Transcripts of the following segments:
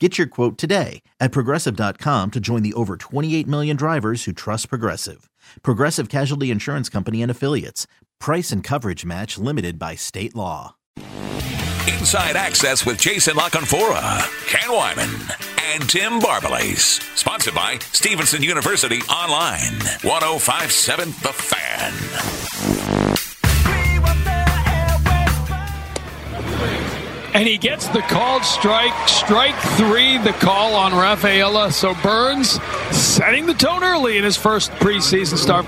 Get your quote today at progressive.com to join the over 28 million drivers who trust Progressive. Progressive Casualty Insurance Company and Affiliates. Price and coverage match limited by state law. Inside Access with Jason La Canfora, Ken Weinman, and Tim Barbalace. Sponsored by Stevenson University Online. 1057 The Fan. And he gets the called strike, strike three, the call on Rafaela. So Burnes setting the tone early in his first preseason start.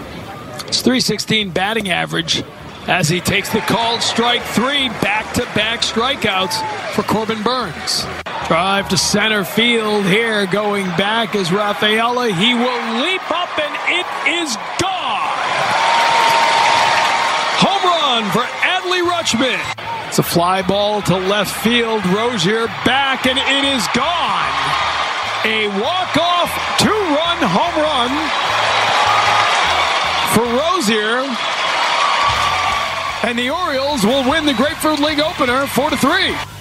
It's 316 batting average as he takes the called strike three, back to back strikeouts for Corbin Burnes. Drive to center field here, going back is Rafaela. He will leap up and it is gone. Home run for Adley Rutschman. It's a fly ball to left field. Rozier back, and it is gone. A walk-off two-run home run for Cowser. And the Orioles will win the Grapefruit League opener 4 to 3.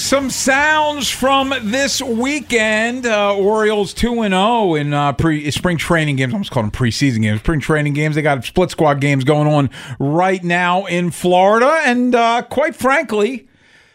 Some sounds from this weekend. Uh, Orioles 2 and 0 in uh, pre spring training games. I almost called them preseason games. Spring training games. They got split squad games going on right now in Florida. And uh, quite frankly,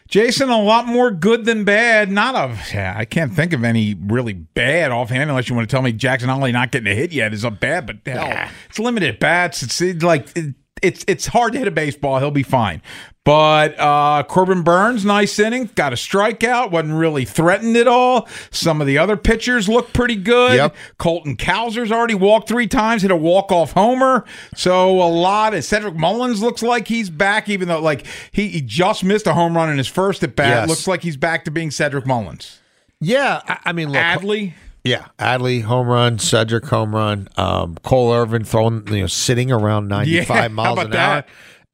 Jason, a lot more good than bad. Not a, yeah, I can't think of any really bad offhand unless you want to tell me Jackson Holliday not getting a hit yet is a bad, but hell, yeah. it's limited bats. It's like. It, it's it's hard to hit a baseball. He'll be fine. But uh, Corbin Burnes, nice inning, got a strikeout, wasn't really threatened at all. Some of the other pitchers look pretty good. Yep. Colton Cowser's already walked three times, hit a walk off homer. So a lot. Of, Cedric Mullins looks like he's back, even though like he, he just missed a home run in his first at bat. Yes. Looks like he's back to being Cedric Mullins. Yeah, I, I mean, look, Adley. Yeah, Adley home run, Cedric home run, um, Cole Irvin throwing, you know, sitting around ninety five Yeah, miles an about hour,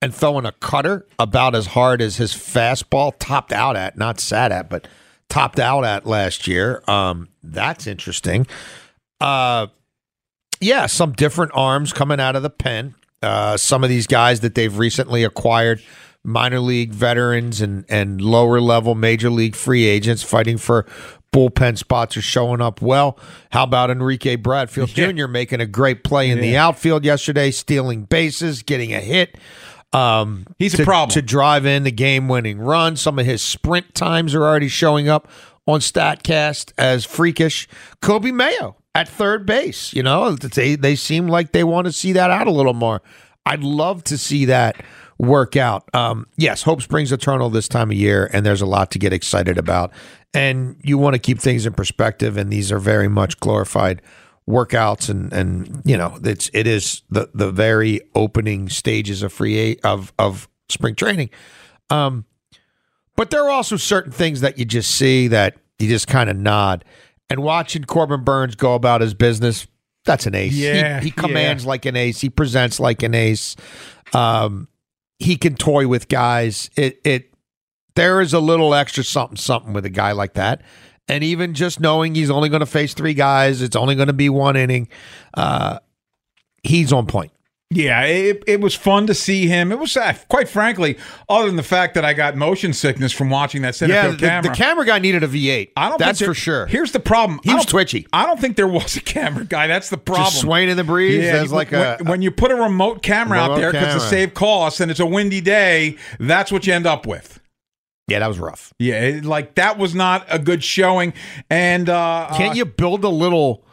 and throwing a cutter about as hard as his fastball topped out at, not sat at, but topped out at last year. Um, that's interesting. Uh, yeah, some different arms coming out of the pen. Uh, some of these guys that they've recently acquired, minor league veterans and and lower level major league free agents fighting for bullpen spots are showing up well. How about Enrique Bradfield Yeah. Jr. making a great play in the outfield yesterday, stealing bases, getting a hit. Um, He's a problem. to drive in the game-winning run. Some of his sprint times are already showing up on Statcast as freakish. Coby Mayo at third base. You know, they they seem like they want to see that out a little more. I'd love to see that work out. Um, yes, hope springs eternal this time of year, and there's a lot to get excited about. And you want to keep things in perspective, and these are very much glorified workouts and and you know it's it is the the very opening stages of free a- of of spring training. Um but there are also certain things that you just see that you just kind of nod. And watching Corbin Burnes go about his business that's an ace. He- Yeah, he, commands like an ace. He presents like an ace. Um he can toy with guys. It it there is a little extra something something with a guy like that and even just knowing he's only going to face three guys it's only going to be one inning uh he's on point Yeah, it, it was fun to see him. It was, uh, quite frankly, other than the fact that I got motion sickness from watching that center yeah field the, camera. the camera guy needed a v8 I don't. that's think there- for sure Here's the problem. He was twitchy. I don't think there was a camera guy. That's the problem. just swaying in the breeze Yeah, there's you- like when, a when you put a remote camera out there because camera. save costs and it's a windy day, that's what you end up with. Yeah, that was rough. Yeah, it- like that was not a good showing. And uh, Can't you build a little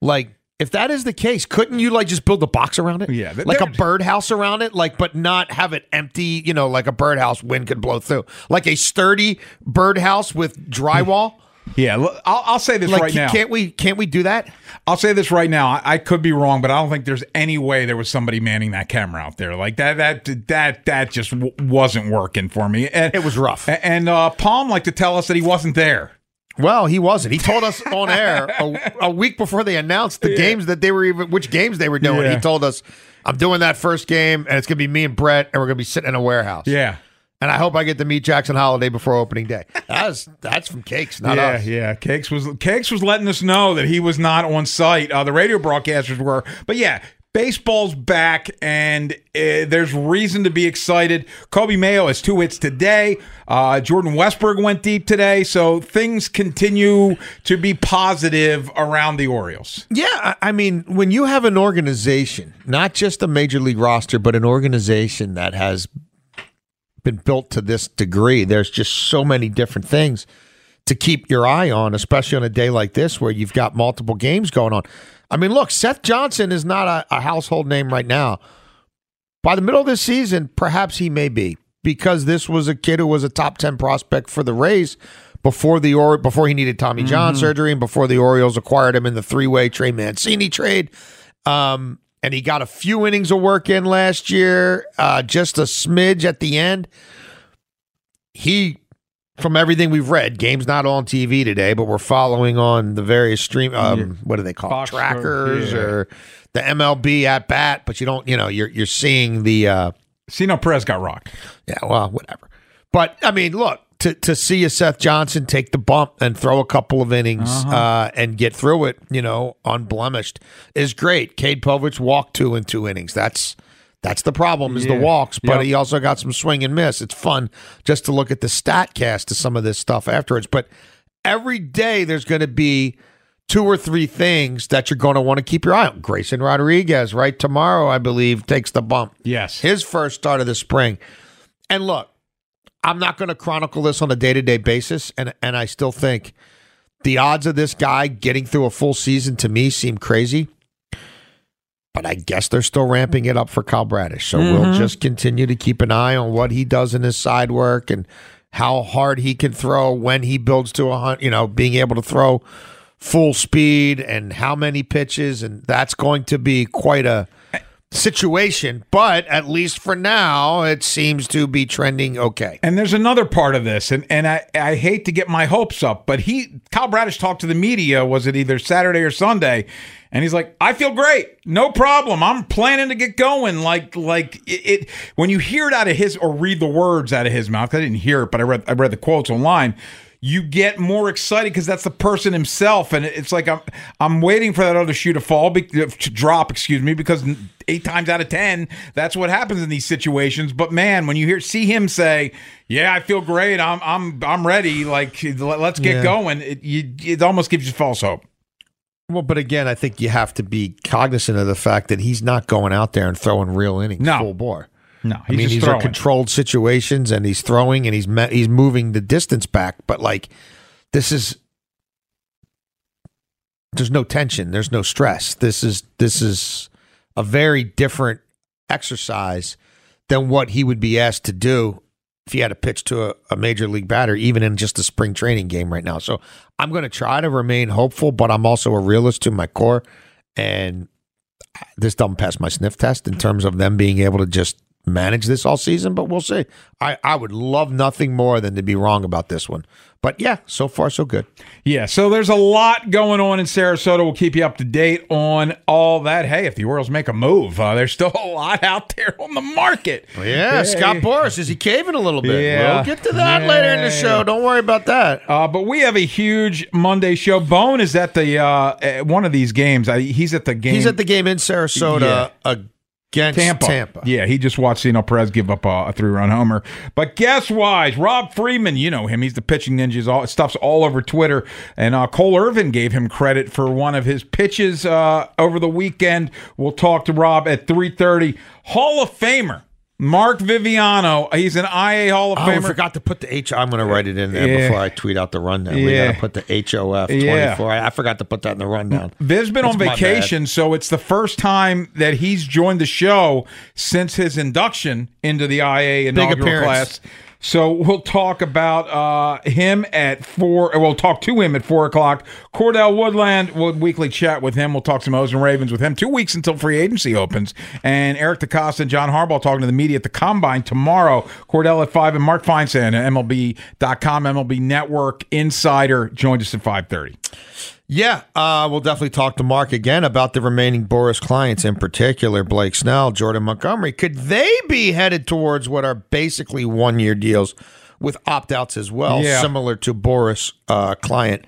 like if that is the case, couldn't you like just build a box around it? Yeah, like a birdhouse around it, like but not have it empty. You know, like a birdhouse, wind could blow through, like a sturdy birdhouse with drywall. Yeah, I'll, I'll say this like, right now. can't we? Can't we do that? I'll say this right now. I, I could be wrong, but I don't think there's any way there was somebody manning that camera out there. Like that, that, that, that just w- wasn't working for me. And, It was rough. And uh, Palm liked to tell us that he wasn't there. Well, he wasn't. He told us on air a, a week before they announced the games that they were even which games they were doing. Yeah. He told us, "I'm doing that first game, and it's gonna be me and Brett, and we're gonna be sitting in a warehouse." Yeah. And I hope I get to meet Jackson Holliday before opening day. That's that's from Cakes, not yeah, us. yeah. Cakes was Cakes was letting us know that he was not on site. Uh, the radio broadcasters were, but yeah, baseball's back, and uh, there's reason to be excited. Coby Mayo has two hits today. Uh, Jordan Westburg went deep today, so things continue to be positive around the Orioles. Yeah, I I mean, when you have an organization, not just a major league roster, but an organization that has been built to this degree, there's just so many different things to keep your eye on, especially on a day like this where you've got multiple games going on. I mean, look, Seth Johnson is not a, a household name right now. By the middle of this season, perhaps he may be because this was a kid who was a top 10 prospect for the Rays before the or before he needed Tommy John surgery and before the Orioles acquired him in the three-way Trey Mancini trade. Um, and he got a few innings of work in last year, uh, just a smidge at the end. He, from everything we've read, game's not on TV today, but we're following on the various stream. Um, What do they call it? Fox trackers yeah. or the MLB at bat? But you don't, you know, you're you're seeing the. Uh, Cionel Perez got rocked. yeah, well, whatever. But I mean, look to to see a Seth Johnson take the bump and throw a couple of innings uh and get through it, you know, unblemished is great. Cade Povich walked two in two innings. That's that's the problem is Yeah. the walks, but Yep. he also got some swing and miss. It's fun just to look at the stat cast to some of this stuff afterwards. But every day there's going to be two or three things that you're going to want to keep your eye on. Grayson Rodriguez, right tomorrow, I believe, takes the bump Yes. his first start of the spring. And look, I'm not going to chronicle this on a day to day basis, and and I still think the odds of this guy getting through a full season to me seem crazy. But I guess they're still ramping it up for Kyle Bradish, so we'll mm-hmm. just continue to keep an eye on what he does in his side work and how hard he can throw when he builds to a hunt. You know, being able to throw full speed and how many pitches, and that's going to be quite a situation, but at least for now, it seems to be trending okay. And there's another part of this, and, and I, I hate to get my hopes up, but he Kyle Bradish talked to the media, was it either Saturday or Sunday? And he's like, I feel great. No problem. I'm planning to get going. Like, like it, it when you hear it out of his or read the words out of his mouth, I didn't hear it, but I read I read the quotes online. You get more excited because that's the person himself, and it's like I'm I'm waiting for that other shoe to fall, be- uh, to drop, excuse me, because eight times out of ten, that's what happens in these situations. But man, when you hear see him say, "Yeah, I feel great. I'm I'm I'm ready. Like let- let's get Yeah. going," it you, it almost gives you false hope. Well, but again, I think you have to be cognizant of the fact that he's not going out there and throwing real innings No. full bore. No, I he's mean, these throwing. are controlled situations, and he's throwing, and he's me- he's moving the distance back. But like, this is there's no tension, there's no stress. This is this is a very different exercise than what he would be asked to do if he had to pitch to a, a major league batter, even in just a spring training game right now. So I'm going to try to remain hopeful, but I'm also a realist to my core, and this doesn't pass my sniff test in terms of them being able to just manage this all season, but we'll see. I, I would love nothing more than to be wrong about this one. But yeah, so far so good. Yeah, so there's a lot going on in Sarasota. We'll keep you up to date on all that. Hey, if the Orioles make a move, uh, there's still a lot out there on the market. Yeah, Scott Boras, is he caving a little bit? Yeah. We'll get to that Yeah, later in the show. Don't worry about that. Uh, but we have a huge Monday show. Bone is at the uh, uh, one of these games. I, he's at the game. He's at the game in Sarasota against Tampa. Tampa. Yeah, he just watched Cionel Perez give up a, a three-run homer. But guess wise, Rob Friedman, you know him. He's the pitching ninjas. All stuff's all over Twitter. And uh, Cole Irvin gave him credit for one of his pitches uh, over the weekend. We'll talk to Rob at three thirty. Hall of Famer Mark Viviano. He's an IA Hall of Oh, I forgot to put the H. I'm going to write it in there Yeah. before I tweet out the rundown. We Yeah. got to put the HOF 24. Yeah. I, I forgot to put that in the rundown. Viv's been That's on vacation, so it's the first time that he's joined the show since his induction into the IA inaugural class. So we'll talk about uh, him at four. We'll talk to him at four o'clock. Cordell Woodland, we'll weekly chat with him. We'll talk some O's and Ravens with him. Two weeks until free agency opens. And Eric DeCosta and John Harbaugh talking to the media at the Combine tomorrow. Cordell at five and Mark Feinsand MLB.com, MLB Network Insider joined us at five thirty. Yeah, uh, we'll definitely talk to Mark again about the remaining Boras clients, in particular Blake Snell, Jordan Montgomery. Could they be headed towards what are basically one year deals with opt outs as well, Yeah. similar to Boras' uh, client?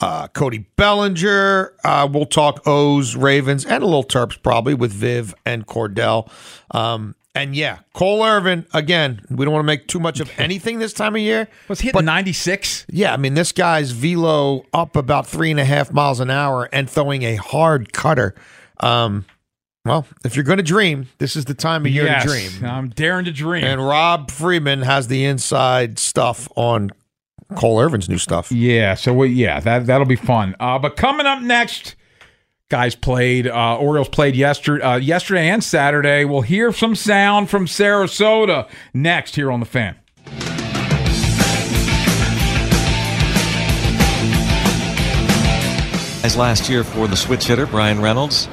Uh, Cody Bellinger. Uh, we'll talk O's, Ravens, and a little Terps probably with Viv and Cordell. Um, and yeah, Cole Irvin, again, we don't want to make too much of anything this time of year. Was he ninety six? Yeah, I mean, this guy's velo up about three and a half miles an hour and throwing a hard cutter. Um, well, if you're going to dream, this is the time of year yes, to dream. I'm daring to dream. And Rob Friedman has the inside stuff on Cole Irvin's new stuff. yeah, so we, yeah, that that'll be fun. Uh, but coming up next, guys played. Uh, Orioles played yesterday, uh, yesterday and Saturday. We'll hear some sound from Sarasota next here on the Fan. As last year for the switch hitter, Bryan Reynolds.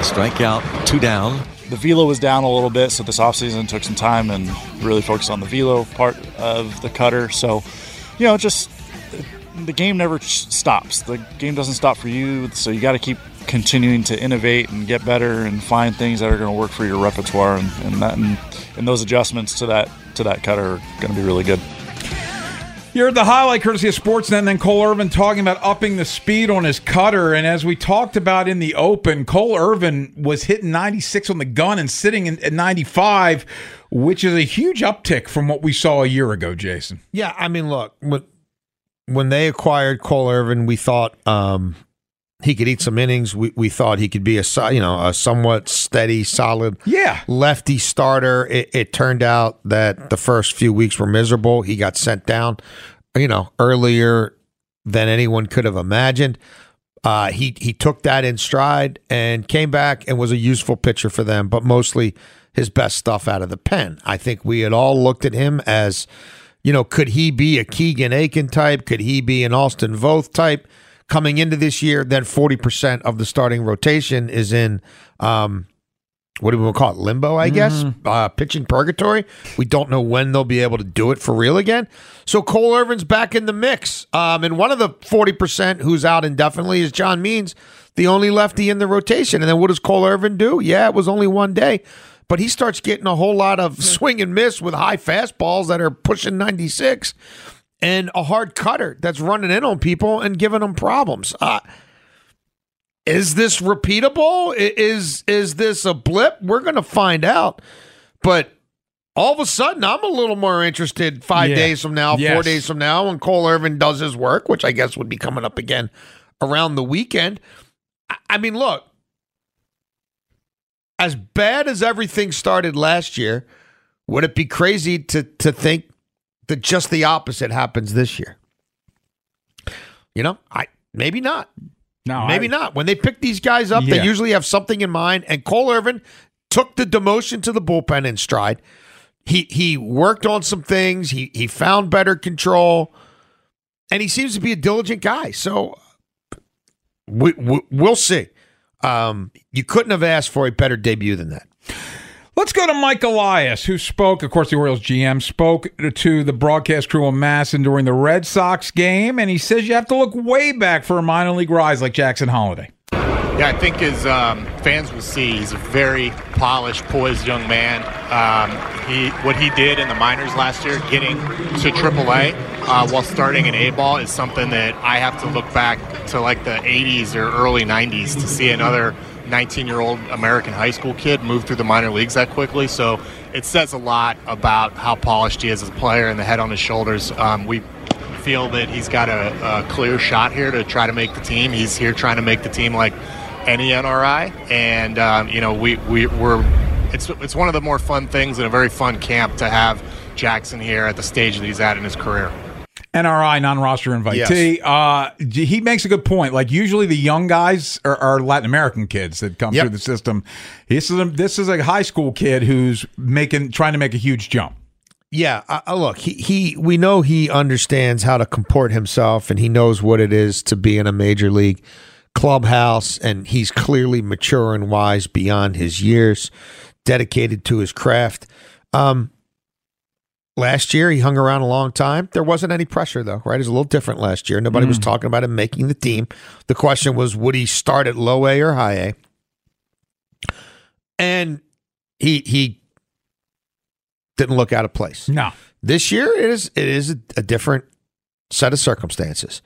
Strikeout, two down. the velo was down a little bit, so this offseason took some time and really focused on the velo part of the cutter. So, you know, just the game never stops. The game doesn't stop for you, so you got to keep continuing to innovate and get better and find things that are going to work for your repertoire, and, and that and, and those adjustments to that to that cutter are going to be really good. You heard the highlight courtesy of Sportsnet, and then Cole Irvin talking about upping the speed on his cutter. And as we talked about in the open, Cole Irvin was hitting 96 on the gun and sitting in, at 95, which is a huge uptick from what we saw a year ago, Jason. Yeah, I mean, look, when, they acquired Cole Irvin, we thought um, he could eat some innings. We, we thought he could be a you know a somewhat steady, solid Yeah. lefty starter. It, it turned out that the first few weeks were miserable. He got sent down, you know, earlier than anyone could have imagined. Uh, he he took that in stride and came back and was a useful pitcher for them, but mostly his best stuff out of the pen. I think we had all looked at him as, you know, could he be a Keegan Akin type? Could he be an Austin Voth type? Coming into this year, then forty percent of the starting rotation is in um, what do we call it? Limbo, I guess. Uh, pitching purgatory. We don't know when they'll be able to do it for real again. So Cole Irvin's back in the mix. Um, and one of the 40% who's out indefinitely is John Means, the only lefty in the rotation. And then what does Cole Irvin do? Yeah, it was only one day. But he starts getting a whole lot of swing and miss with high fastballs that are pushing 96 and a hard cutter that's running in on people and giving them problems. Uh, is this repeatable? Is is this a blip? We're going to find out. But all of a sudden, I'm a little more interested five Yeah. days from now, four days from now, when Cole Irvin does his work, which I guess would be coming up again around the weekend. I mean, look, as bad as everything started last year, would it be crazy to to think that just the opposite happens this year? You know, I maybe not. No, Maybe I- not. When they pick these guys up, Yeah. they usually have something in mind. And Cole Irvin took the demotion to the bullpen in stride. He he worked on some things. He he found better control, and he seems to be a diligent guy. So we, we we'll see. Um, you couldn't have asked for a better debut than that. Let's go to Mike Elias, who spoke, of course, the Orioles GM spoke to the broadcast crew in MASN during the Red Sox game, and he says you have to look way back for a minor league rise like Jackson Holliday. Yeah, I think as um, fans will see, he's a very polished, poised young man. Um, he what he did in the minors last year, getting to AAA uh, while starting in A ball, is something that I have to look back to like the 80s or early 90s to see another 19-year-old American high school kid move through the minor leagues that quickly. So it says a lot about how polished he is as a player and the head on his shoulders. Um, we feel that he's got a, a clear shot here to try to make the team. He's here trying to make the team like any NRI, and um, you know we, we we're it's it's one of the more fun things and a very fun camp to have Jackson here at the stage that he's at in his career. NRI non-roster invitee. Uh, he makes a good point. Like usually the young guys are, are Latin American kids that come Yep. through the system. This is a, this is a high school kid who's making trying to make a huge jump. Yeah, uh, uh, look, he, he we know he understands how to comport himself and he knows what it is to be in a major league clubhouse and he's clearly mature and wise beyond his years, dedicated to his craft. Um last year he hung around a long time. There wasn't any pressure though, right? It was a little different last year. Nobody was talking about him making the team. The question was would he start at low A or high A? And he he didn't look out of place. No, This year it is it is a, a different set of circumstances.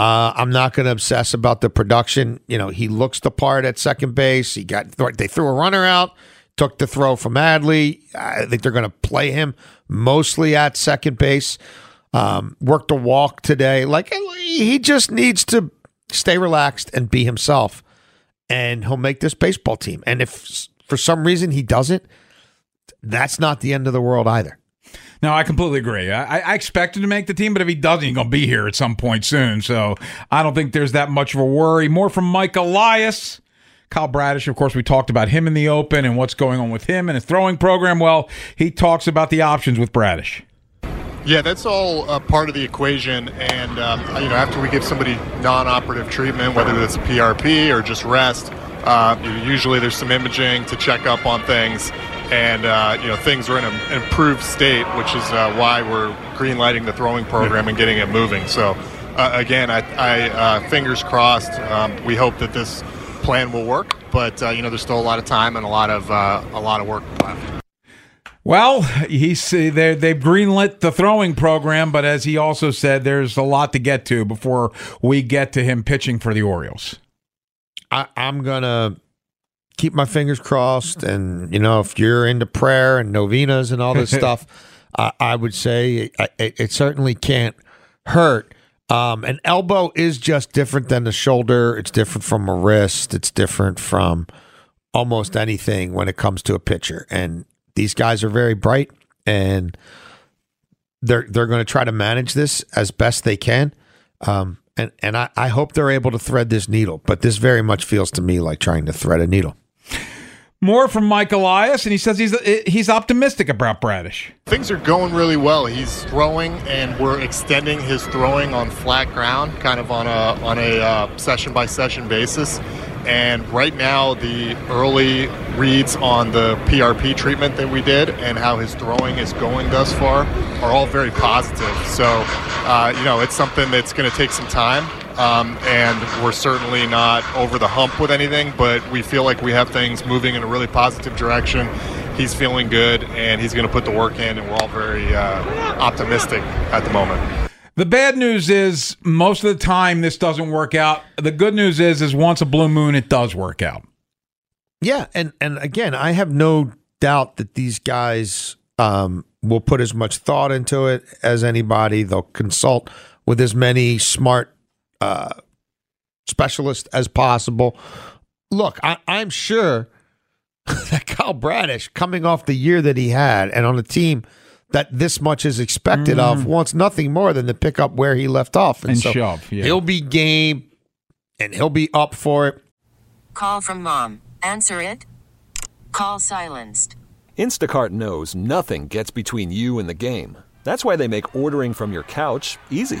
Uh, I'm not going to obsess about the production. You know, he looks the part at second base. He got they threw a runner out, took the throw from Adley. I think they're going to play him mostly at second base. Um, worked a walk today. Like he just needs to stay relaxed and be himself, and he'll make this baseball team. And if for some reason he doesn't, that's not the end of the world either. No, I completely agree. I, I expect him to make the team, but if he doesn't, he's going to be here at some point soon. So I don't think there's that much of a worry. More from Mike Elias. Kyle Bradish, of course, we talked about him in the open and what's going on with him and his throwing program. Well, he talks about the options with Bradish. Yeah, that's all uh, part of the equation. And um, you know, after we give somebody non-operative treatment, whether that's PRP or just rest, uh, usually there's some imaging to check up on things, and uh, you know, things are in an improved state, which is uh, why we're greenlighting the throwing program and getting it moving. So, uh, again, I, I uh, fingers crossed. Um, we hope that this plan will work, but uh, you know, there's still a lot of time and a lot of uh, a lot of work left. Well, he's they they've greenlit the throwing program, but as he also said, there's a lot to get to before we get to him pitching for the Orioles. I, I'm gonna keep my fingers crossed, and you know, if you're into prayer and novenas and all this stuff, I, I would say it, it, it certainly can't hurt. Um, an elbow is just different than the shoulder. It's different from a wrist. It's different from almost anything when it comes to a pitcher. And these guys are very bright, and they're they're going to try to manage this as best they can. Um, and and I, I hope they're able to thread this needle, but this very much feels to me like trying to thread a needle. More from Mike Elias, and he says he's he's optimistic about Bradish. Things are going really well. He's throwing, and we're extending his throwing on flat ground, kind of on a on a uh, session by session basis. And right now, the early reads on the PRP treatment that we did and how his throwing is going thus far are all very positive. So, uh, you know, it's something that's going to take some time. Um, and we're certainly not over the hump with anything, but we feel like we have things moving in a really positive direction. He's feeling good, and he's going to put the work in, and we're all very uh, optimistic at the moment. The bad news is most of the time this doesn't work out. The good news is is once a blue moon it does work out. Yeah, and and again, I have no doubt that these guys um, will put as much thought into it as anybody. They'll consult with as many smart uh, specialists as possible. Look, I, I'm sure that Kyle Bradish, coming off the year that he had, and on a team that this much is expected of, wants nothing more than to pick up where he left off And shove, yeah. He'll be game, and he'll be up for it. Call from mom. Answer it. Call silenced. Instacart knows nothing gets between you and the game. That's why they make ordering from your couch easy.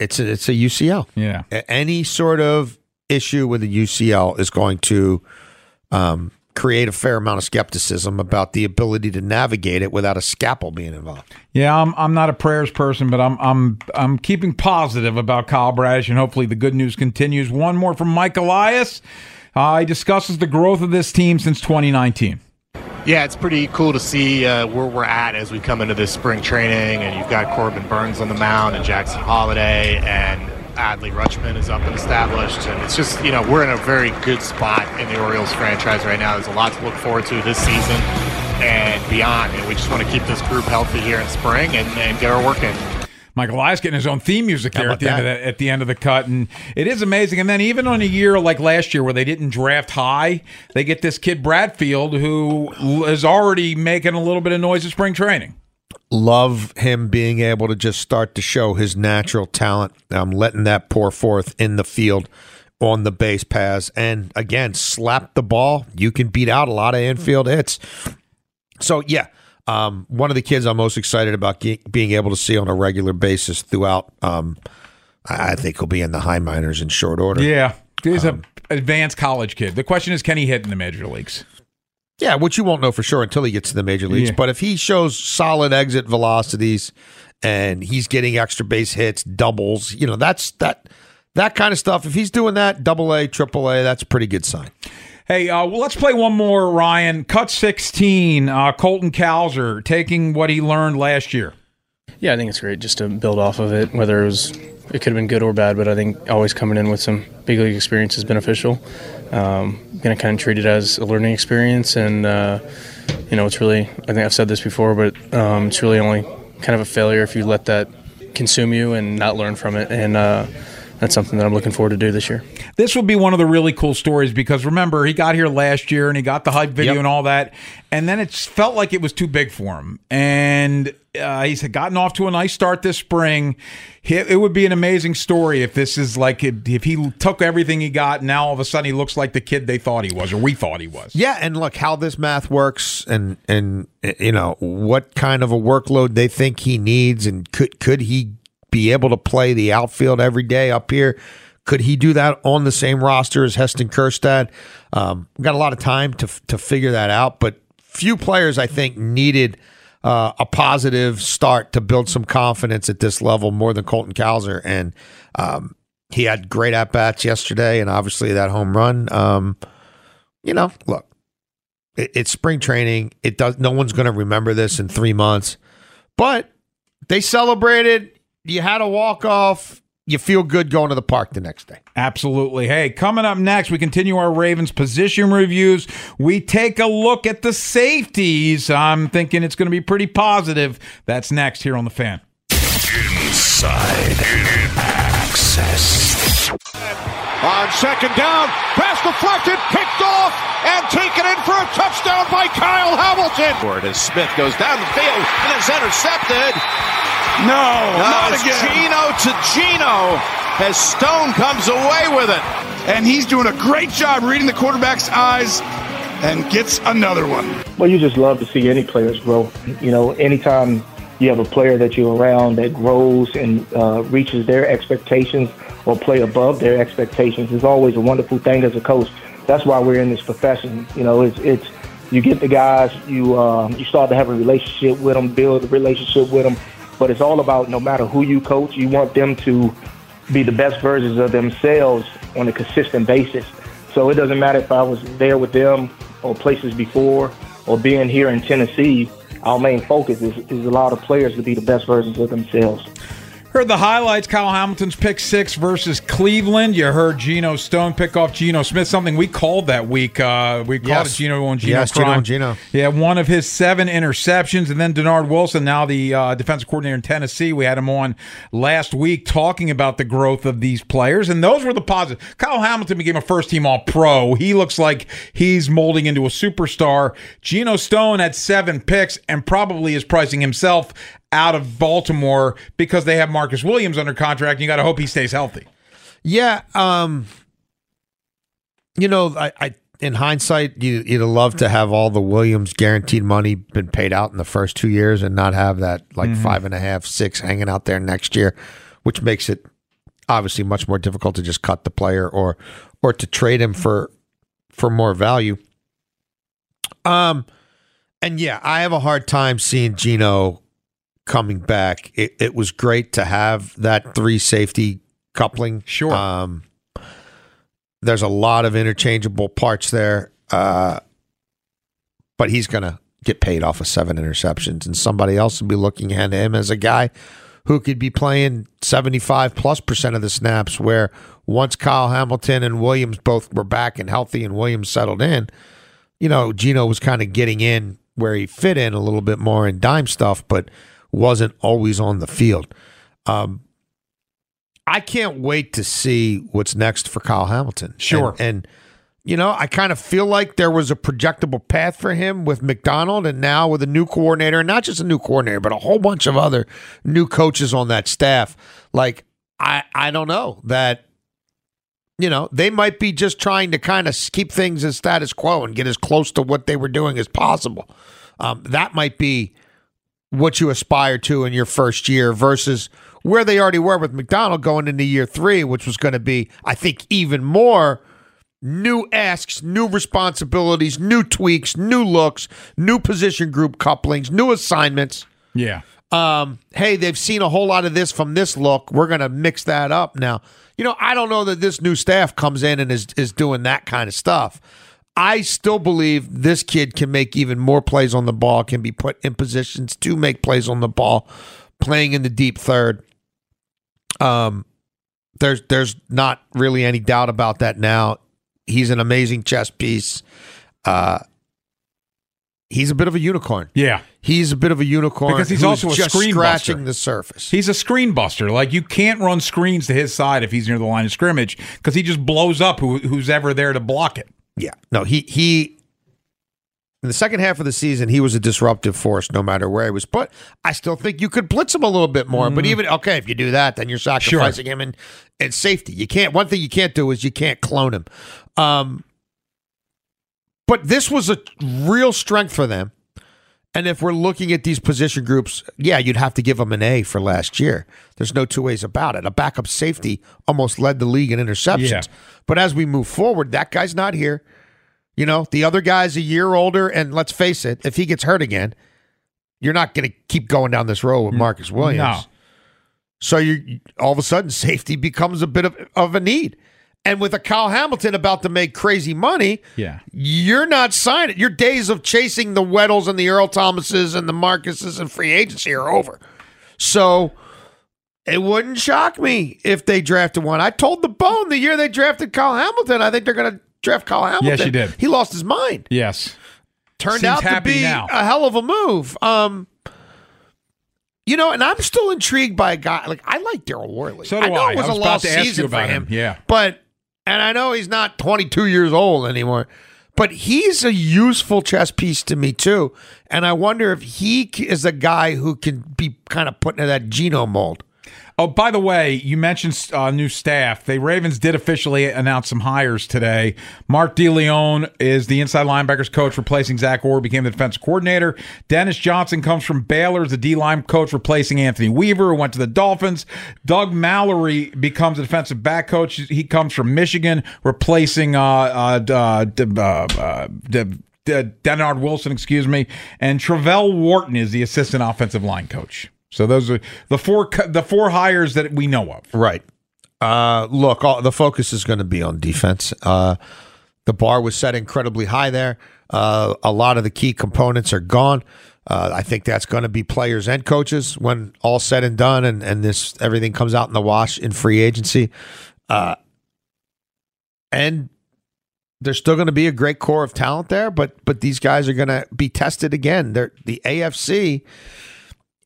It's a, it's a UCL. Yeah. Any sort of issue with a UCL is going to um, create a fair amount of skepticism about the ability to navigate it without a scalpel being involved. Yeah, I'm I'm not a prayers person, but I'm I'm I'm keeping positive about Kyle Bradish, and hopefully the good news continues. One more from Mike Elias. Uh, he discusses the growth of this team since 2019. Yeah, it's pretty cool to see uh, where we're at as we come into this spring training, and you've got Corbin Burnes on the mound and Jackson Holliday, and Adley Rutschman is up and established, and it's just you know we're in a very good spot in the Orioles franchise right now. There's a lot to look forward to this season and beyond, and we just want to keep this group healthy here in spring and, and get our work in. Michael Elias getting his own theme music there at the end of the, at the end of the cut, and it is amazing. And then even on a year like last year where they didn't draft high, they get this kid Bradfield who is already making a little bit of noise at spring training. Love him being able to just start to show his natural talent. Um, letting that pour forth in the field on the base paths, and again, slap the ball. You can beat out a lot of infield hits. So yeah, um, one of the kids I'm most excited about ge- being able to see on a regular basis throughout. Um, I I think he'll be in the high minors in short order. Yeah, he's Um, a advanced college kid. The question is, can he hit in the major leagues? Yeah, which you won't know for sure until he gets to the major leagues. Yeah. But if he shows solid exit velocities and he's getting extra base hits, doubles, you know, that's that that kind of stuff. If he's doing that, double A, triple A, that's a pretty good sign. Hey, uh, well, let's play one more, Ryan. Cut 16, uh, Colton Cowser taking what he learned last year. Yeah, I think it's great just to build off of it. Whether it was, it could have been good or bad, but I think always coming in with some big league experience is beneficial. Um, going to kind of treat it as a learning experience, and uh, you know, it's really. I think I've said this before, but um, it's really only kind of a failure if you let that consume you and not learn from it. And uh, that's something that I'm looking forward to do this year. This will be one of the really cool stories because remember, he got here last year and he got the hype video Yep. and all that. And then it felt like it was too big for him. And uh, he's gotten off to a nice start this spring. He- It would be an amazing story if this is like if he took everything he got and now all of a sudden he looks like the kid they thought he was or we thought he was. Yeah, and look how this math works, and and you know what kind of a workload they think he needs, and could could he be able to play the outfield every day up here? Could he do that on the same roster as Heston Kjerstad? Um, got a lot of time to to figure that out, but few players I think needed uh, a positive start to build some confidence at this level more than Colton Cowser, and um, he had great at bats yesterday, and obviously that home run. Um, you know, look, it, it's spring training. It does. No one's going to remember this in three months, but they celebrated. You had a walk off. You feel good going to the park the next day. Absolutely. Hey, coming up next, we continue our Ravens position reviews. We take a look at the safeties. I'm thinking it's going to be pretty positive. That's next here on the fan. Inside Access. On second down, pass deflected, picked off, and taken in for a touchdown by Kyle Hamilton. Forward as Smith goes down the field and is intercepted. No, not it's again. Geno to Geno as Stone comes away with it. And he's doing a great job reading the quarterback's eyes and gets another one. Well, you just love to see any players grow. You know, anytime you have a player that you're around that grows and uh, reaches their expectations or play above their expectations is always a wonderful thing as a coach. That's why we're in this profession. You know, it's it's You get the guys, you um, you start to have a relationship with them, build a relationship with them. But it's all about no matter who you coach, you want them to be the best versions of themselves on a consistent basis. So it doesn't matter if I was there with them or places before or being here in Tennessee. Our main focus is, is allow the players to be the best versions of themselves. Heard the highlights. Kyle Hamilton's pick six versus Cleveland. You heard Geno Stone pick off Geno Smith. Something we called that week. Uh, we called Yes. it Geno on Geno Yes, Geno crime. on Geno. Yeah, one of his seven interceptions, and then Dennard Wilson, now the uh, defensive coordinator in Tennessee. We had him on last week talking about the growth of these players, and those were the positives. Kyle Hamilton became a first team All Pro. He looks like he's molding into a superstar. Geno Stone had seven picks and probably is pricing himself out of Baltimore because they have Marcus Williams under contract. And you got to hope he stays healthy. Yeah, um, you know, I, I in hindsight, you, you'd love to have all the Williams guaranteed money been paid out in the first two years and not have that like Mhm. five and a half, six hanging out there next year, which makes it obviously much more difficult to just cut the player or or to trade him for for more value. Um, and yeah, I have a hard time seeing Geno coming back. It, it was great to have that three safety coupling. Sure. Um, there's a lot of interchangeable parts there, uh, but he's going to get paid off of seven interceptions, and somebody else will be looking at him as a guy who could be playing 75 plus percent of the snaps. Where once Kyle Hamilton and Williams both were back and healthy, and Williams settled in, you know, Geno was kind of getting in where he fit in a little bit more in dime stuff, but wasn't always on the field. Um, I can't wait to see what's next for Kyle Hamilton. Sure. And, and, you know, I kind of feel like there was a projectable path for him with Macdonald and now with a new coordinator, and not just a new coordinator, but a whole bunch of other new coaches on that staff. Like, I, I don't know that, you know, they might be just trying to kind of keep things as status quo and get as close to what they were doing as possible. Um, that might be what you aspire to in your first year versus where they already were with Macdonald going into year three, which was going to be, I think, even more new asks, new responsibilities, new tweaks, new looks, new position group couplings, new assignments. Yeah. Um, hey, they've seen a whole lot of this from this look. We're going to mix that up now. You know, I don't know that this new staff comes in and is is doing that kind of stuff. I still believe this kid can make even more plays on the ball, can be put in positions to make plays on the ball, playing in the deep third. Um, there's there's not really any doubt about that now. He's an amazing chess piece. Uh, he's a bit of a unicorn. Yeah. He's a bit of a unicorn Because he's also a just screen scratching buster. the surface. He's a screen buster. Like you can't run screens to his side if he's near the line of scrimmage because he just blows up who, who's ever there to block it. Yeah. No, he he in the second half of the season, he was a disruptive force no matter where he was put. I still think you could blitz him a little bit more. But Mhm. even okay, if you do that, then you're sacrificing him in, in safety. You can't one thing you can't do is you can't clone him. Um but this was a real strength for them. And if we're looking at these position groups, yeah, you'd have to give them an A for last year. There's no two ways about it. A backup safety almost led the league in interceptions. Yeah. But as we move forward, that guy's not here. You know, the other guy's a year older, and let's face it, if he gets hurt again, you're not going to keep going down this road with Marcus Williams. No. So you all of a sudden safety becomes a bit of, of a need. And with a Kyle Hamilton about to make crazy money, Yeah. you're not signing. Your days of chasing the Weddles and the Earl Thomases and the Marcuses and free agency are over. So it wouldn't shock me if they drafted one. I told the Bone the year they drafted Kyle Hamilton, I think they're going to draft Kyle Hamilton. Yes, you did. He lost his mind. Yes. Turned Seems out to be now. a hell of a move. Um, you know, and I'm still intrigued by a guy like I like Daryl Worley. So do I know it was, I was a about lost to ask you season for about him. him. Yeah. but and I know he's not 22 years old anymore. But he's a useful chess piece to me too, and I wonder if he is a guy who can be kind of put into that genome mold. Oh, by the way, you mentioned uh, new staff. The Ravens did officially announce some hires today. Mark DeLeone is the inside linebackers coach, replacing Zach Orr, became the defensive coordinator. Dennis Johnson comes from Baylor as the D line coach, replacing Anthony Weaver, who went to the Dolphins. Doug Mallory becomes a defensive back coach. He comes from Michigan, replacing uh, uh, uh, uh, uh, Dennard Wilson, excuse me, and Travelle Wharton is the assistant offensive line coach. So those are the four the four hires that we know of. Right. Uh, look, all, the focus is going to be on defense. Uh, the bar was set incredibly high there. Uh, a lot of the key components are gone. Uh, I think that's going to be players and coaches when all said and done, and, and this everything comes out in the wash in free agency. Uh, and there's still going to be a great core of talent there, but but these guys are going to be tested again. They're, the AFC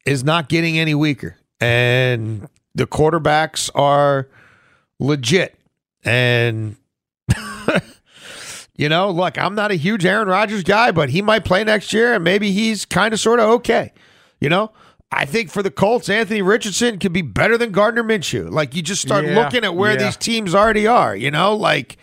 is not getting any weaker, and the quarterbacks are legit. And you know, look, I'm not a huge Aaron Rodgers guy, but he might play next year, and maybe he's kind of sort of okay. You know, I think for the Colts, Anthony Richardson could be better than Gardner Minshew. Like you just start Yeah, looking at where yeah. these teams already are. You know, like.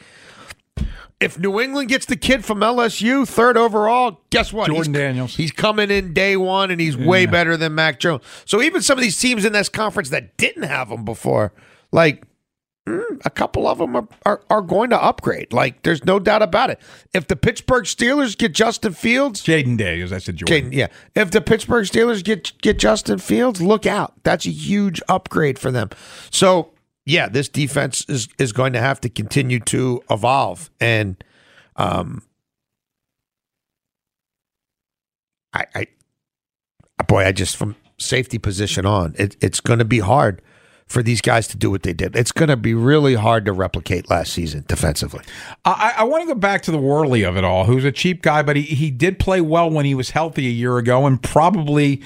If New England gets the kid from LSU third overall, guess what? Jordan he's, Daniels. He's coming in day one, and he's way better than Mac Jones. So even some of these teams in this conference that didn't have him before, like mm, a couple of them are, are, are going to upgrade. Like there's no doubt about it. If the Pittsburgh Steelers get Justin Fields, Jayden Daniels, I said Jordan. Jayden, yeah. If the Pittsburgh Steelers get get Justin Fields, look out. That's a huge upgrade for them. So yeah, this defense is is going to have to continue to evolve, and um, I, I boy, I just from safety position on, it, it's going to be hard for these guys to do what they did. It's going to be really hard to replicate last season defensively. I, I want to go back to the Worley of it all, who's a cheap guy, but he, he did play well when he was healthy a year ago, and probably,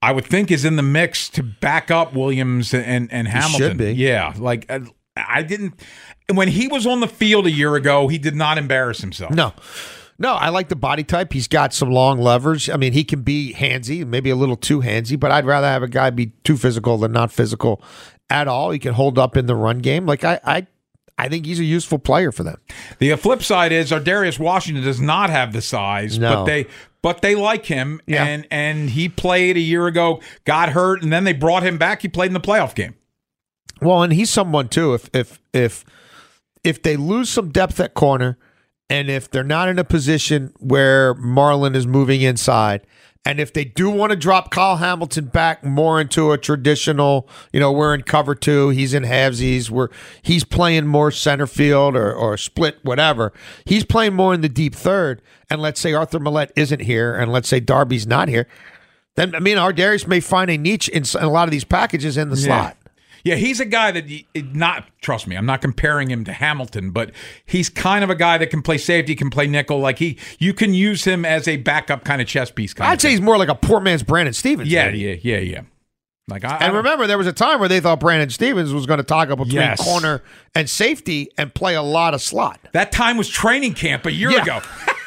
I would think, is in the mix to back up Williams and and Hamilton. should be. Yeah, like uh, I didn't when he was on the field a year ago, he did not embarrass himself. No. No, I like the body type. He's got some long levers. I mean, he can be handsy, maybe a little too handsy, but I'd rather have a guy be too physical than not physical at all. He can hold up in the run game. Like I I I think he's a useful player for them. The flip side is Ar'Darius Washington does not have the size, No. but they but they like him, Yeah. and and he played a year ago, got hurt, and then they brought him back. He played in the playoff game. Well, and he's someone too. If if if if they lose some depth at corner, and if they're not in a position where Marlon is moving inside, and if they do want to drop Kyle Hamilton back more into a traditional, you know, we're in cover two, he's in halvesies, we're he's playing more center field or or split whatever. He's playing more in the deep third, and let's say Arthur Maulet isn't here, and let's say Darby's not here. Then I mean, Ar'Darius may find a niche in, in a lot of these packages in the slot. Yeah, he's a guy that not trust me. I'm not comparing him to Hamilton, but he's kind of a guy that can play safety, can play nickel. Like he, you can use him as a backup kind of chess piece. Kind I'd say he's more like a poor man's Brandon Stephens. yeah, yeah, yeah, yeah. Like I, I And don't- remember, there was a time where they thought Brandon Stephens was going to toggle between Yes. corner and safety and play a lot of slot. that time was training camp a year Yeah. ago.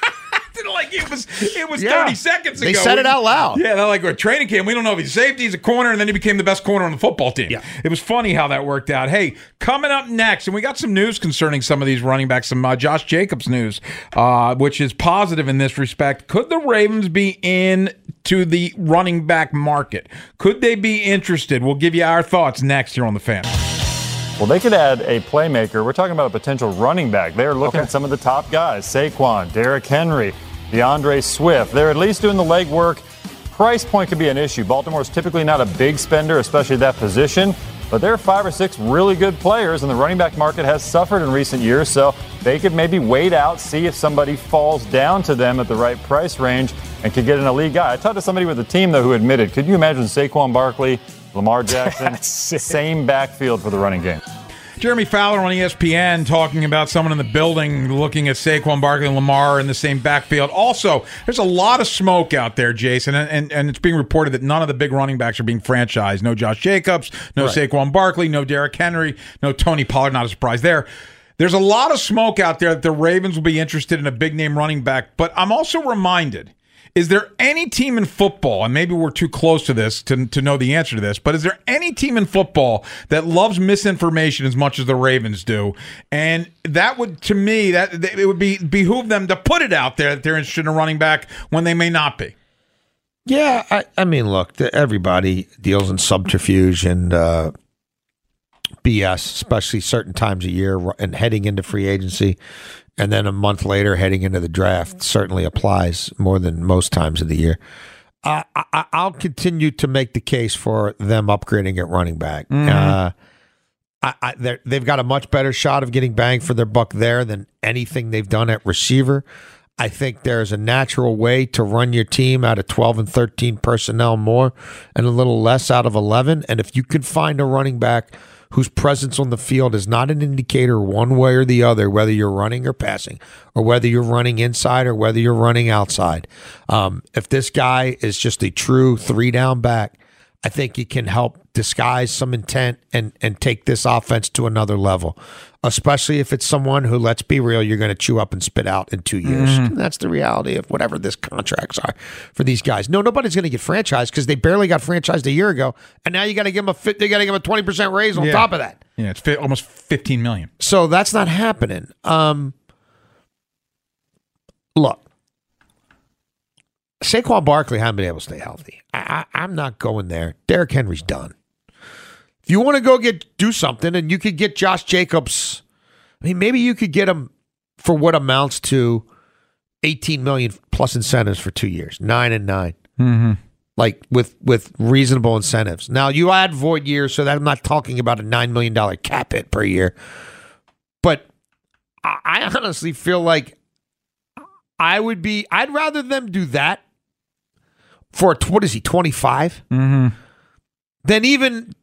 like it was, it was Yeah. 30 seconds ago. They said it out loud. Yeah, they're like we're training camp. We don't know if he's safety, he's a corner, and then he became the best corner on the football team. Yeah. It was funny how that worked out. Hey, coming up next, and we got some news concerning some of these running backs, some uh, Josh Jacobs news, uh, which is positive in this respect. Could the Ravens be in to the running back market? Could they be interested? We'll give you our thoughts next here on the fan. Well, they could add a playmaker. We're talking about a potential running back. They're looking at some of the top guys Saquon, Derrick Henry, D'Andre Swift. They're at least doing the legwork. Price point could be an issue. Baltimore's typically not a big spender, especially that position. But there are five or six really good players, and the running back market has suffered in recent years, so they could maybe wait out, see if somebody falls down to them at the right price range and could get an elite guy. I talked to somebody with the team, though, who admitted could you imagine Saquon Barkley, Lamar Jackson, same backfield for the running game? Jeremy Fowler on ESPN talking about someone in the building looking at Saquon Barkley and Lamar in the same backfield. Also, there's a lot of smoke out there, Jason, and, and, and it's being reported that none of the big running backs are being franchised. No Josh Jacobs, no Right. Saquon Barkley, no Derrick Henry, no Tony Pollard. Not a surprise there. There's a lot of smoke out there that the Ravens will be interested in a big name running back, but I'm also reminded. Is there any team in football, and maybe we're too close to this to, to know the answer to this, but is there any team in football that loves misinformation as much as the Ravens do? And that would, to me, that it would be behoove them to put it out there that they're interested in running back when they may not be. Yeah, I, I mean, look, everybody deals in subterfuge and uh, BS, especially certain times a year and heading into free agency, and then a month later heading into the draft certainly applies more than most times of the year. Uh, I, I'll continue to make the case for them upgrading at running back. Mhm. Uh, I, I, they've got a much better shot of getting bang for their buck there than anything they've done at receiver. I think there's a natural way to run your team out of 12 and 13 personnel more and a little less out of 11. And if you can find a running back whose presence on the field is not an indicator one way or the other, whether you're running or passing, or whether you're running inside or whether you're running outside, um, if this guy is just a true three down back, I think he can help disguise some intent and and take this offense to another level. Especially if it's someone who, let's be real, you're going to chew up and spit out in two years. Mhm. That's the reality of whatever this contracts are for these guys. No, nobody's going to get franchised because they barely got franchised a year ago, and now you got to give them a fit, they got to give them a twenty percent raise on Yeah. top of that. Yeah, it's fi- almost 15 million. So that's not happening. Um, look, Saquon Barkley hasn't been able to stay healthy. I, I, I'm not going there. Derrick Henry's done. If you want to go get do something, and you could get Josh Jacobs, I mean, maybe you could get him for what amounts to 18 million plus incentives for two years, nine and 9 Mm-hmm. like with with reasonable incentives. Now you add void years, so that I'm not talking about a nine million dollar cap hit per year, but I, I honestly feel like I would be. I'd rather them do that for what is he twenty five Mm-hmm. than even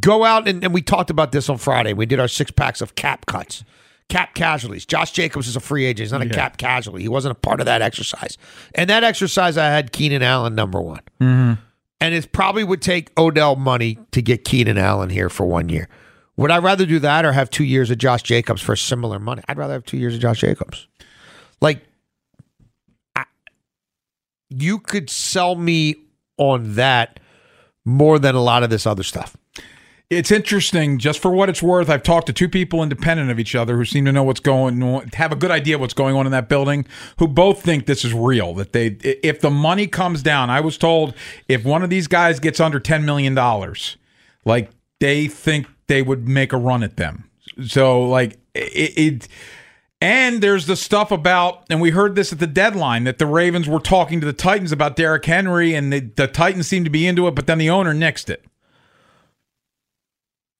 go out and, and we talked about this on Friday. We did our six packs of cap cuts. Cap casualties. Josh Jacobs is a free agent. He's not a Yeah. cap casualty. He wasn't a part of that exercise. And that exercise, I had Keenan Allen number one. Mm-hmm. And it probably would take Odell money to get Keenan Allen here for one year. Would I rather do that or have two years of Josh Jacobs for similar money? I'd rather have two years of Josh Jacobs. Like, you could sell me on that more than a lot of this other stuff. It's interesting, just for what it's worth. I've talked to two people independent of each other who seem to know what's going on, have a good idea what's going on in that building, who both think this is real. That they, if the money comes down, I was told if one of these guys gets under ten million dollars, like they think they would make a run at them. So, like it. it and there's the stuff about, and we heard this at the deadline that the Ravens were talking to the Titans about Derrick Henry, and the, the Titans seemed to be into it, but then the owner nixed it.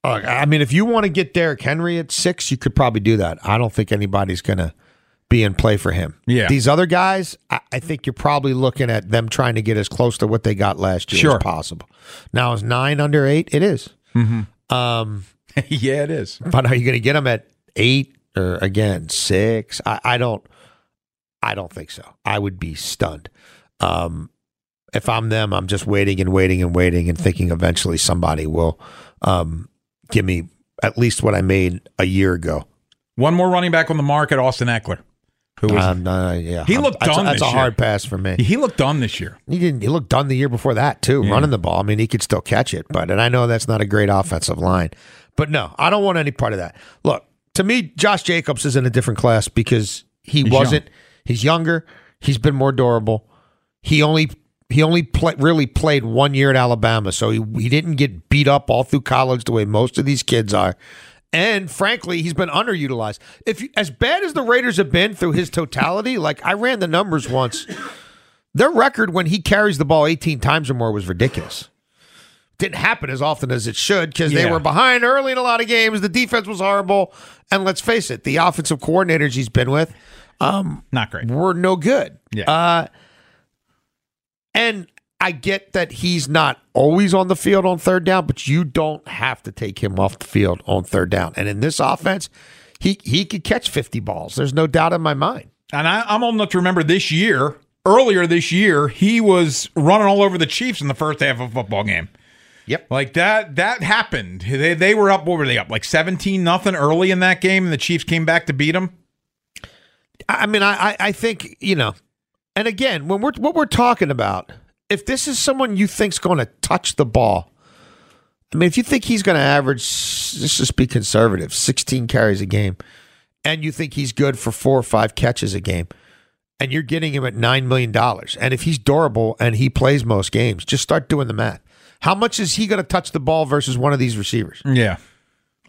Uh, I mean, if you want to get Derrick Henry at six, you could probably do that. I don't think anybody's going to be in play for him. Yeah. These other guys, I, I think you're probably looking at them trying to get as close to what they got last year Sure. as possible. Now, is nine under eight? It is. Mm-hmm. Um, yeah, it is. But are you going to get them at eight or again six? I, I don't. I don't think so. I would be stunned. Um, if I'm them, I'm just waiting and waiting and waiting and thinking eventually somebody will um, give me at least what I made a year ago. One more running back on the market, Austin Ekeler. Who was Um, uh, yeah, He looked that's, done That's this a hard pass for me. he looked done this year. He didn't. He looked done the year before that too, Yeah. running the ball. I mean, he could still catch it, but and I know that's not a great offensive line, but no, I don't want any part of that. Look, to me, Josh Jacobs is in a different class because he He's wasn't. He's younger. He's been more durable. He only he only play, really played one year at Alabama, so he he didn't get beat up all through college the way most of these kids are. And frankly, he's been underutilized. If you, as bad as the Raiders have been through his totality, like I ran the numbers once, their record when he carries the ball 18 times or more was ridiculous. Didn't happen as often as it should because they were behind early in a lot of games. The defense was horrible, and let's face it, the offensive coordinators he's been with, um, Not great. were no good. Yeah. Uh, and I get that he's not always on the field on third down, but you don't have to take him off the field on third down. And in this offense, he he could catch 50 balls. There's no doubt in my mind. And I, I'm old enough to remember this year, earlier this year, he was running all over the Chiefs in the first half of a football game. Yep. Like that that happened. They they were up what were they up? Like 17 nothing early in that game and the Chiefs came back to beat them. I mean, I, I, I think you know, and again, when we're what we're talking about, if this is someone you think's going to touch the ball, I mean, if you think he's going to average, let's just be conservative, sixteen carries a game, and you think he's good for four or five catches a game, and you're getting him at nine million dollars, and if he's durable and he plays most games, just start doing the math. How much is he going to touch the ball versus one of these receivers? Yeah.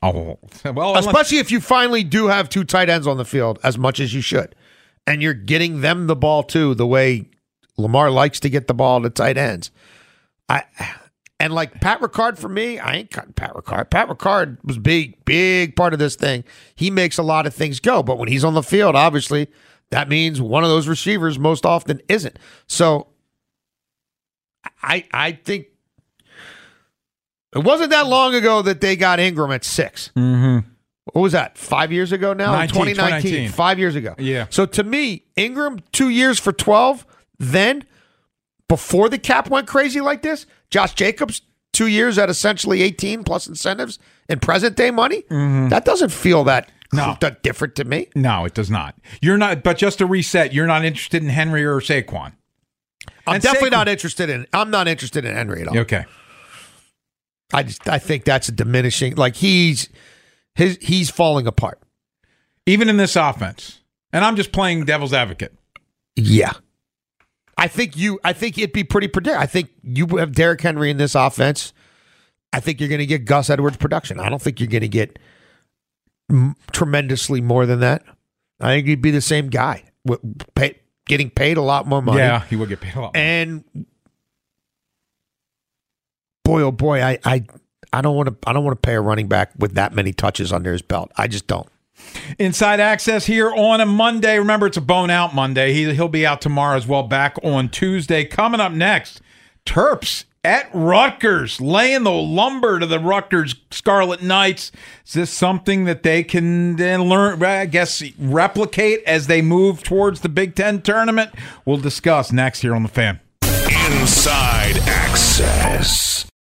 Oh, well, unless- especially if you finally do have two tight ends on the field as much as you should, and you're getting them the ball too, the way Lamar likes to get the ball to tight ends. I and like Pat Ricard for me, I ain't cutting Pat Ricard. Pat Ricard was big, big part of this thing. He makes a lot of things go, but when he's on the field, obviously that means one of those receivers most often isn't. So I I think it wasn't that long ago that they got Ingram at 6 Mm-hmm. What was that? Five years ago now? 19, 2019. 2019. Five years ago. Yeah. So to me, Ingram, two years for 12. Then, before the cap went crazy like this, Josh Jacobs, two years at essentially 18 plus incentives and present day money. That doesn't feel that, No. that different to me. No, it does not. You're not. But just to reset, you're not interested in Henry or Saquon. I'm And definitely Saquon- not interested in. I'm not interested in Henry at all. Okay. I just I think that's a diminishing. Like he's his he's falling apart. Even in this offense, and I'm just playing devil's advocate. Yeah. I think you. I think it'd be pretty predict. I think you have Derrick Henry in this offense. I think you're going to get Gus Edwards production. I don't think you're going to get m- tremendously more than that. I think he'd be the same guy, w- pay, getting paid a lot more money. Yeah, he would get paid a lot. more. And boy, oh boy, I I I don't want to. I don't want to pay a running back with that many touches under his belt. I just don't. Inside access here on a Monday. Remember, it's a bone out Monday. He, he'll be out tomorrow as well, back on Tuesday. Coming up next, Terps at Rutgers, laying the lumber to the Rutgers Scarlet Knights. Is this something that they can then learn, I guess, replicate as they move towards the Big Ten tournament? We'll discuss next here on The Fan. Inside Access.